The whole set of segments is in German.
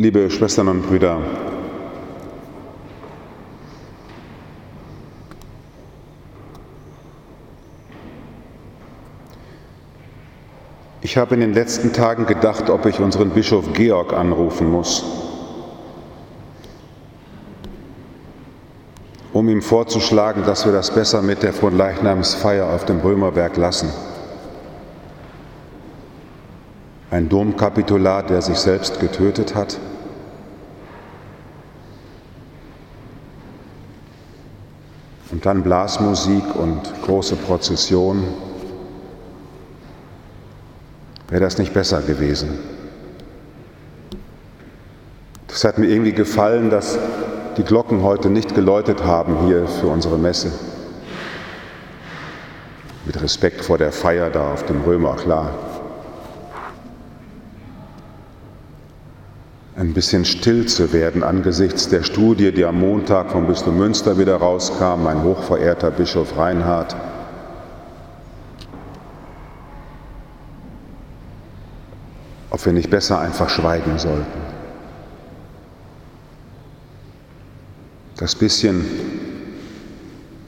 Liebe Schwestern und Brüder, ich habe in den letzten Tagen gedacht, ob ich unseren Bischof Georg anrufen muss, um ihm vorzuschlagen, dass wir das besser mit der Fronleichnamsfeier auf dem Römerberg lassen. Ein Domkapitular, der sich selbst getötet hat. Und dann Blasmusik und große Prozession. Wäre das nicht besser gewesen? Es hat mir irgendwie gefallen, dass die Glocken heute nicht geläutet haben hier für unsere Messe. Mit Respekt vor der Feier da auf dem Römer, klar. Ein bisschen still zu werden angesichts der Studie, die am Montag vom Bistum Münster wieder rauskam, mein hochverehrter Bischof Reinhard. Ob wir nicht besser einfach schweigen sollten. Das bisschen,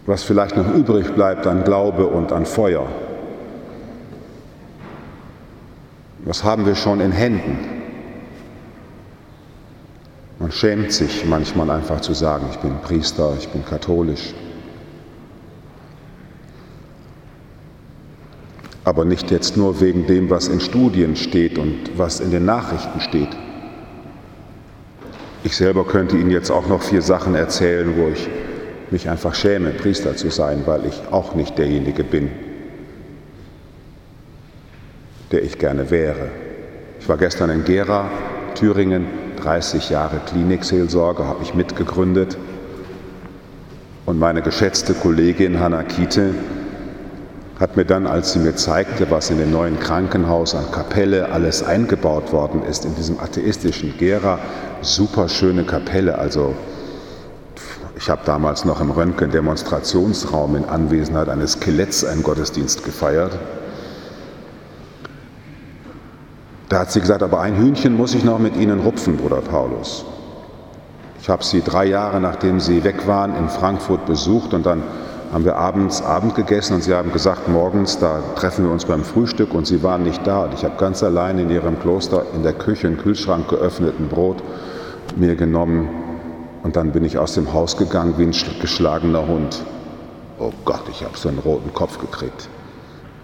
was vielleicht noch übrig bleibt an Glaube und an Feuer, was haben wir schon in Händen? Man schämt sich manchmal einfach zu sagen, ich bin Priester, ich bin katholisch. Aber nicht jetzt nur wegen dem, was in Studien steht und was in den Nachrichten steht. Ich selber könnte Ihnen jetzt auch noch vier Sachen erzählen, wo ich mich einfach schäme, Priester zu sein, weil ich auch nicht derjenige bin, der ich gerne wäre. Ich war gestern in Gera, Thüringen, 30 Jahre Klinikseelsorge habe ich mitgegründet. Und meine geschätzte Kollegin Hanna Kiete hat mir dann, als sie mir zeigte, was in dem neuen Krankenhaus an Kapelle alles eingebaut worden ist, in diesem atheistischen Gera, super schöne Kapelle. Also ich habe damals noch im Röntgen-Demonstrationsraum in Anwesenheit eines Skeletts einen Gottesdienst gefeiert. Da hat sie gesagt, aber ein Hühnchen muss ich noch mit Ihnen rupfen, Bruder Paulus. Ich habe sie drei Jahre, nachdem sie weg waren, in Frankfurt besucht und dann haben wir abends Abend gegessen und sie haben gesagt, morgens, da treffen wir uns beim Frühstück und sie waren nicht da. Und ich habe ganz allein in ihrem Kloster in der Küche einen Kühlschrank geöffneten Brot mir genommen und dann bin ich aus dem Haus gegangen wie ein geschlagener Hund. Oh Gott, ich habe so einen roten Kopf gekriegt.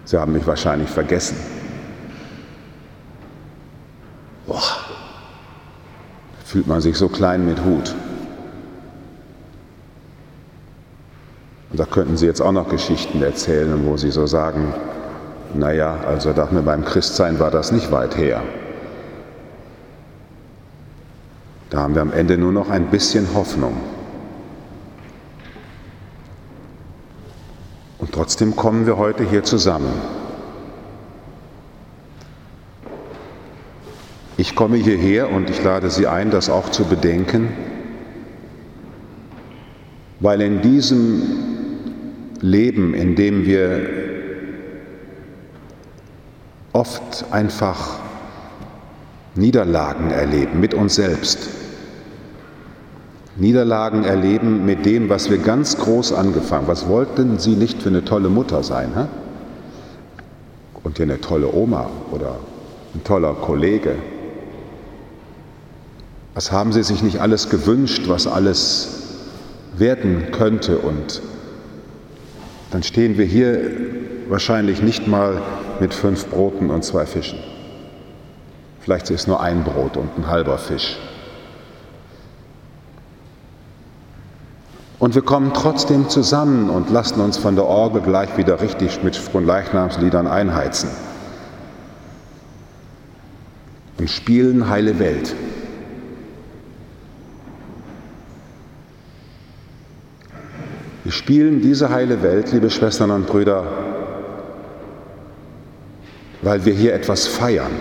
Sie haben mich wahrscheinlich vergessen. Boah, fühlt man sich so klein mit Hut. Und da könnten Sie jetzt auch noch Geschichten erzählen, wo Sie so sagen, naja, also dachte mir, beim Christsein war das nicht weit her. Da haben wir am Ende nur noch ein bisschen Hoffnung. Und trotzdem kommen wir heute hier zusammen. Ich komme hierher und ich lade Sie ein, das auch zu bedenken, weil in diesem Leben, in dem wir oft einfach Niederlagen erleben mit uns selbst, Niederlagen erleben mit dem, was wir ganz groß angefangen. Was wollten Sie nicht für eine tolle Mutter sein? Hä? Und hier eine tolle Oma oder ein toller Kollege was haben Sie sich nicht alles gewünscht, was alles werden könnte? Und dann stehen wir hier wahrscheinlich nicht mal mit fünf Broten und zwei Fischen. Vielleicht ist nur ein Brot und ein halber Fisch. Und wir kommen trotzdem zusammen und lassen uns von der Orgel gleich wieder richtig mit Fronleichnamsliedern einheizen und spielen Heile Welt. Wir spielen diese heile Welt, liebe Schwestern und Brüder, weil wir hier etwas feiern.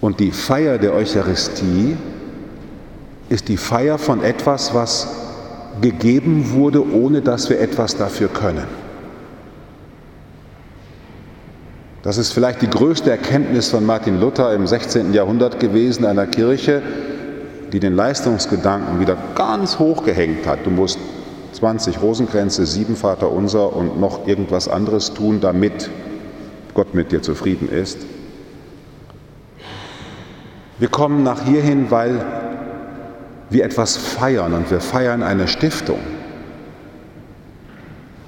Und die Feier der Eucharistie ist die Feier von etwas, was gegeben wurde, ohne dass wir etwas dafür können. Das ist vielleicht die größte Erkenntnis von Martin Luther im 16. Jahrhundert gewesen, einer Kirche, die den Leistungsgedanken wieder ganz hoch gehängt hat. Du musst 20 Rosenkränze, sieben Vater unser und noch irgendwas anderes tun, damit Gott mit dir zufrieden ist. Wir kommen nach hierhin, weil wir etwas feiern und wir feiern eine Stiftung.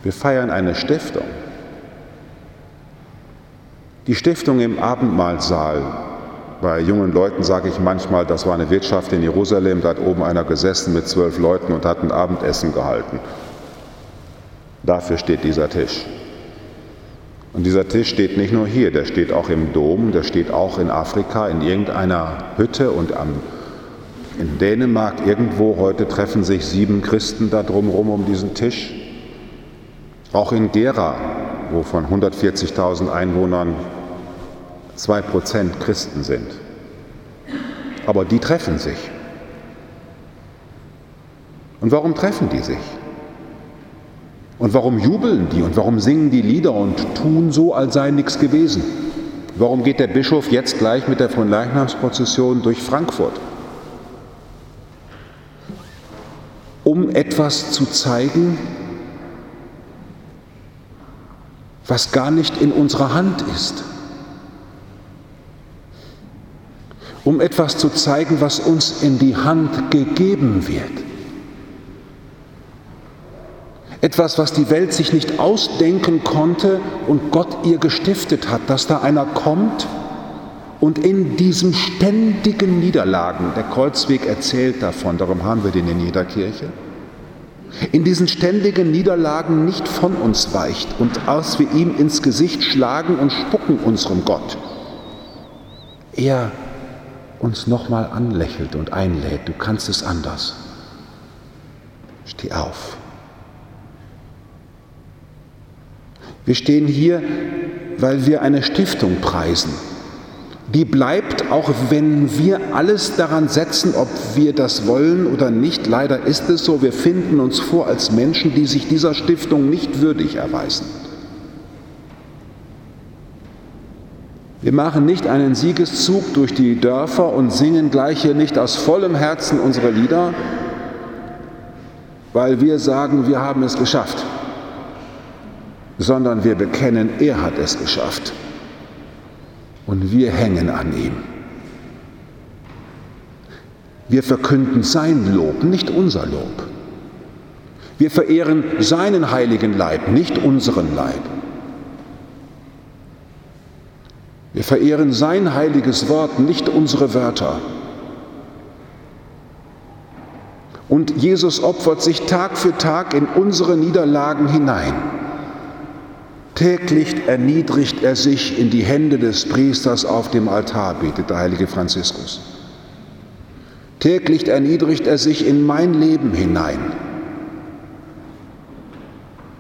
Wir feiern eine Stiftung. Die Stiftung im Abendmahlsaal. Bei jungen Leuten sage ich manchmal, das war eine Wirtschaft in Jerusalem, da hat oben einer gesessen mit zwölf Leuten und hat ein Abendessen gehalten. Dafür steht dieser Tisch. Und dieser Tisch steht nicht nur hier, der steht auch im Dom, der steht auch in Afrika in irgendeiner Hütte und am, in Dänemark irgendwo. Heute treffen sich sieben Christen da drumherum um diesen Tisch. Auch in Gera, wo von 140.000 Einwohnern zwei Prozent Christen sind. Aber die treffen sich. Und warum treffen die sich? Und warum jubeln die und warum singen die Lieder und tun so, als sei nichts gewesen? Warum geht der Bischof jetzt gleich mit der Fronleichnamsprozession durch Frankfurt? Um etwas zu zeigen, was gar nicht in unserer Hand ist. Um etwas zu zeigen, was uns in die Hand gegeben wird. Etwas, was die Welt sich nicht ausdenken konnte und Gott ihr gestiftet hat, dass da einer kommt und in diesen ständigen Niederlagen, der Kreuzweg erzählt davon, darum haben wir den in jeder Kirche, in diesen ständigen Niederlagen nicht von uns weicht und als wir ihm ins Gesicht schlagen und spucken unserem Gott. Er uns nochmal anlächelt und einlädt, du kannst es anders. Steh auf. Wir stehen hier, weil wir eine Stiftung preisen. Die bleibt, auch wenn wir alles daran setzen, ob wir das wollen oder nicht. Leider ist es so, wir finden uns vor als Menschen, die sich dieser Stiftung nicht würdig erweisen. Wir machen nicht einen Siegeszug durch die Dörfer und singen gleich hier nicht aus vollem Herzen unsere Lieder, weil wir sagen, wir haben es geschafft, sondern wir bekennen, er hat es geschafft und wir hängen an ihm. Wir verkünden sein Lob, nicht unser Lob. Wir verehren seinen heiligen Leib, nicht unseren Leib. Wir verehren sein heiliges Wort, nicht unsere Wörter. Und Jesus opfert sich Tag für Tag in unsere Niederlagen hinein. Täglich erniedrigt er sich in die Hände des Priesters auf dem Altar, betet der heilige Franziskus. Täglich erniedrigt er sich in mein Leben hinein.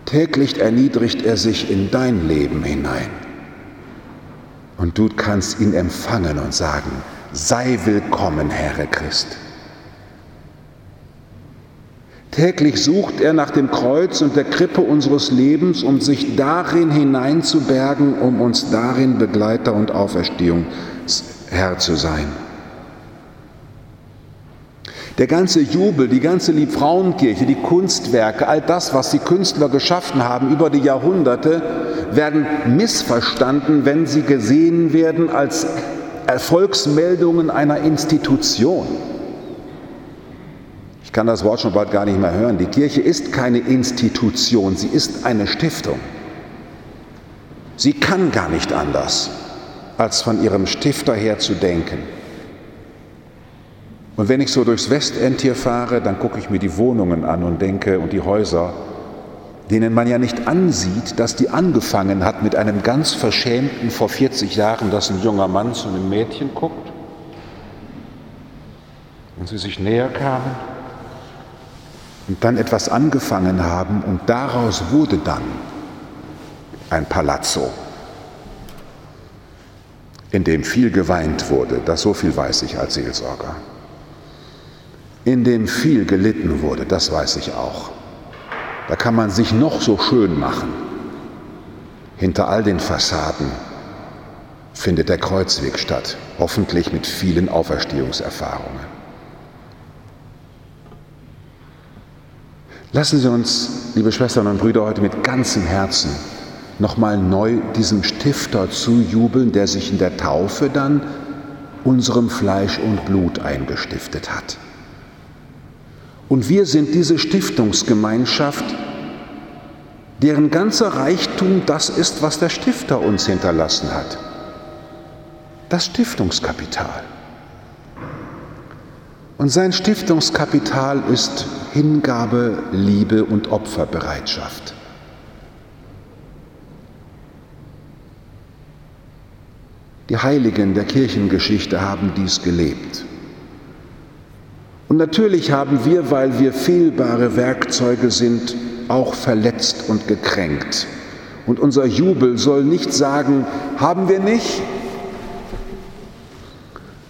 Täglich erniedrigt er sich in dein Leben hinein. Und du kannst ihn empfangen und sagen, sei willkommen, Herr Christ. Täglich sucht er nach dem Kreuz und der Krippe unseres Lebens, um sich darin hineinzubergen, um uns darin Begleiter und Auferstehungsherr zu sein. Der ganze Jubel, die ganze Liebfrauenkirche, die Kunstwerke, all das, was die Künstler geschaffen haben über die Jahrhunderte, werden missverstanden, wenn sie gesehen werden als Erfolgsmeldungen einer Institution. Ich kann das Wort schon bald gar nicht mehr hören. Die Kirche ist keine Institution, sie ist eine Stiftung. Sie kann gar nicht anders, als von ihrem Stifter her zu denken. Und wenn ich so durchs Westend hier fahre, dann gucke ich mir die Wohnungen an und denke und die Häuser denen man ja nicht ansieht, dass die angefangen hat mit einem ganz verschämten vor 40 Jahren, dass ein junger Mann zu einem Mädchen guckt und sie sich näher kamen und dann etwas angefangen haben und daraus wurde dann ein Palazzo, in dem viel geweint wurde, das so viel weiß ich als Seelsorger, in dem viel gelitten wurde, das weiß ich auch. Da kann man sich noch so schön machen hinter all den Fassaden findet der Kreuzweg statt, hoffentlich mit vielen Auferstehungserfahrungen. Lassen Sie uns, liebe Schwestern und Brüder, heute mit ganzem Herzen nochmal neu diesem Stifter zujubeln, der sich in der Taufe dann unserem Fleisch und Blut eingestiftet hat. Und wir sind diese Stiftungsgemeinschaft, deren ganzer Reichtum das ist, was der Stifter uns hinterlassen hat. Das Stiftungskapital. Und sein Stiftungskapital ist Hingabe, Liebe und Opferbereitschaft. Die Heiligen der Kirchengeschichte haben dies gelebt. Und natürlich haben wir, weil wir fehlbare Werkzeuge sind, auch verletzt und gekränkt. Und unser Jubel soll nicht sagen, haben wir nicht,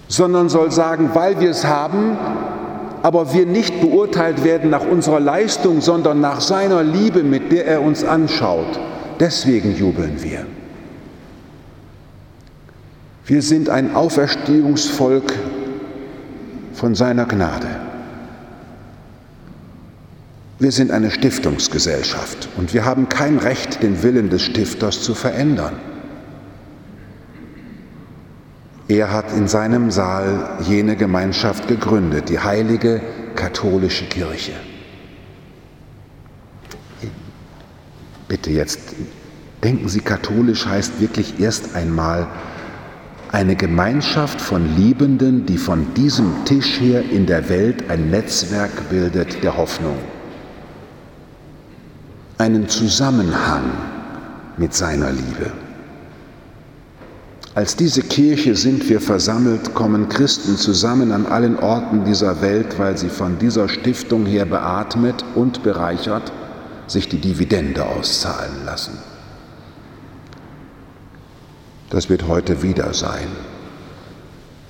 sondern soll sagen, weil wir es haben, aber wir nicht beurteilt werden nach unserer Leistung, sondern nach seiner Liebe, mit der er uns anschaut. Deswegen jubeln wir. Wir sind ein Auferstehungsvolk von seiner Gnade. Wir sind eine Stiftungsgesellschaft und wir haben kein Recht, den Willen des Stifters zu verändern. Er hat in seinem Saal jene Gemeinschaft gegründet, die heilige katholische Kirche. Bitte jetzt, denken Sie, katholisch heißt wirklich erst einmal eine Gemeinschaft von Liebenden, die von diesem Tisch her in der Welt ein Netzwerk bildet der Hoffnung. Einen Zusammenhang mit seiner Liebe. Als diese Kirche sind wir versammelt, kommen Christen zusammen an allen Orten dieser Welt, weil sie von dieser Stiftung her beatmet und bereichert sich die Dividende auszahlen lassen. Das wird heute wieder sein.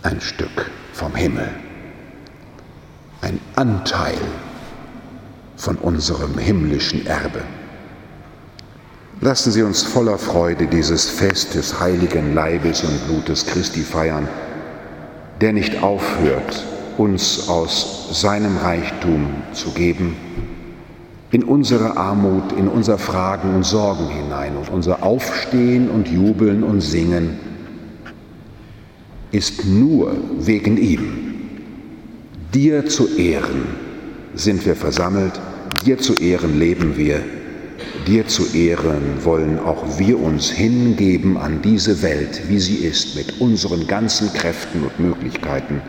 Ein Stück vom Himmel. Ein Anteil von unserem himmlischen Erbe. Lassen Sie uns voller Freude dieses Fest des heiligen Leibes und Blutes Christi feiern, der nicht aufhört, uns aus seinem Reichtum zu geben in unsere Armut, in unser Fragen und Sorgen hinein und unser Aufstehen und Jubeln und Singen ist nur wegen ihm. Dir zu Ehren sind wir versammelt, dir zu Ehren leben wir, dir zu Ehren wollen auch wir uns hingeben an diese Welt, wie sie ist, mit unseren ganzen Kräften und Möglichkeiten,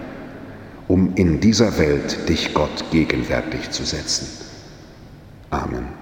um in dieser Welt dich Gott gegenwärtig zu setzen. Amen.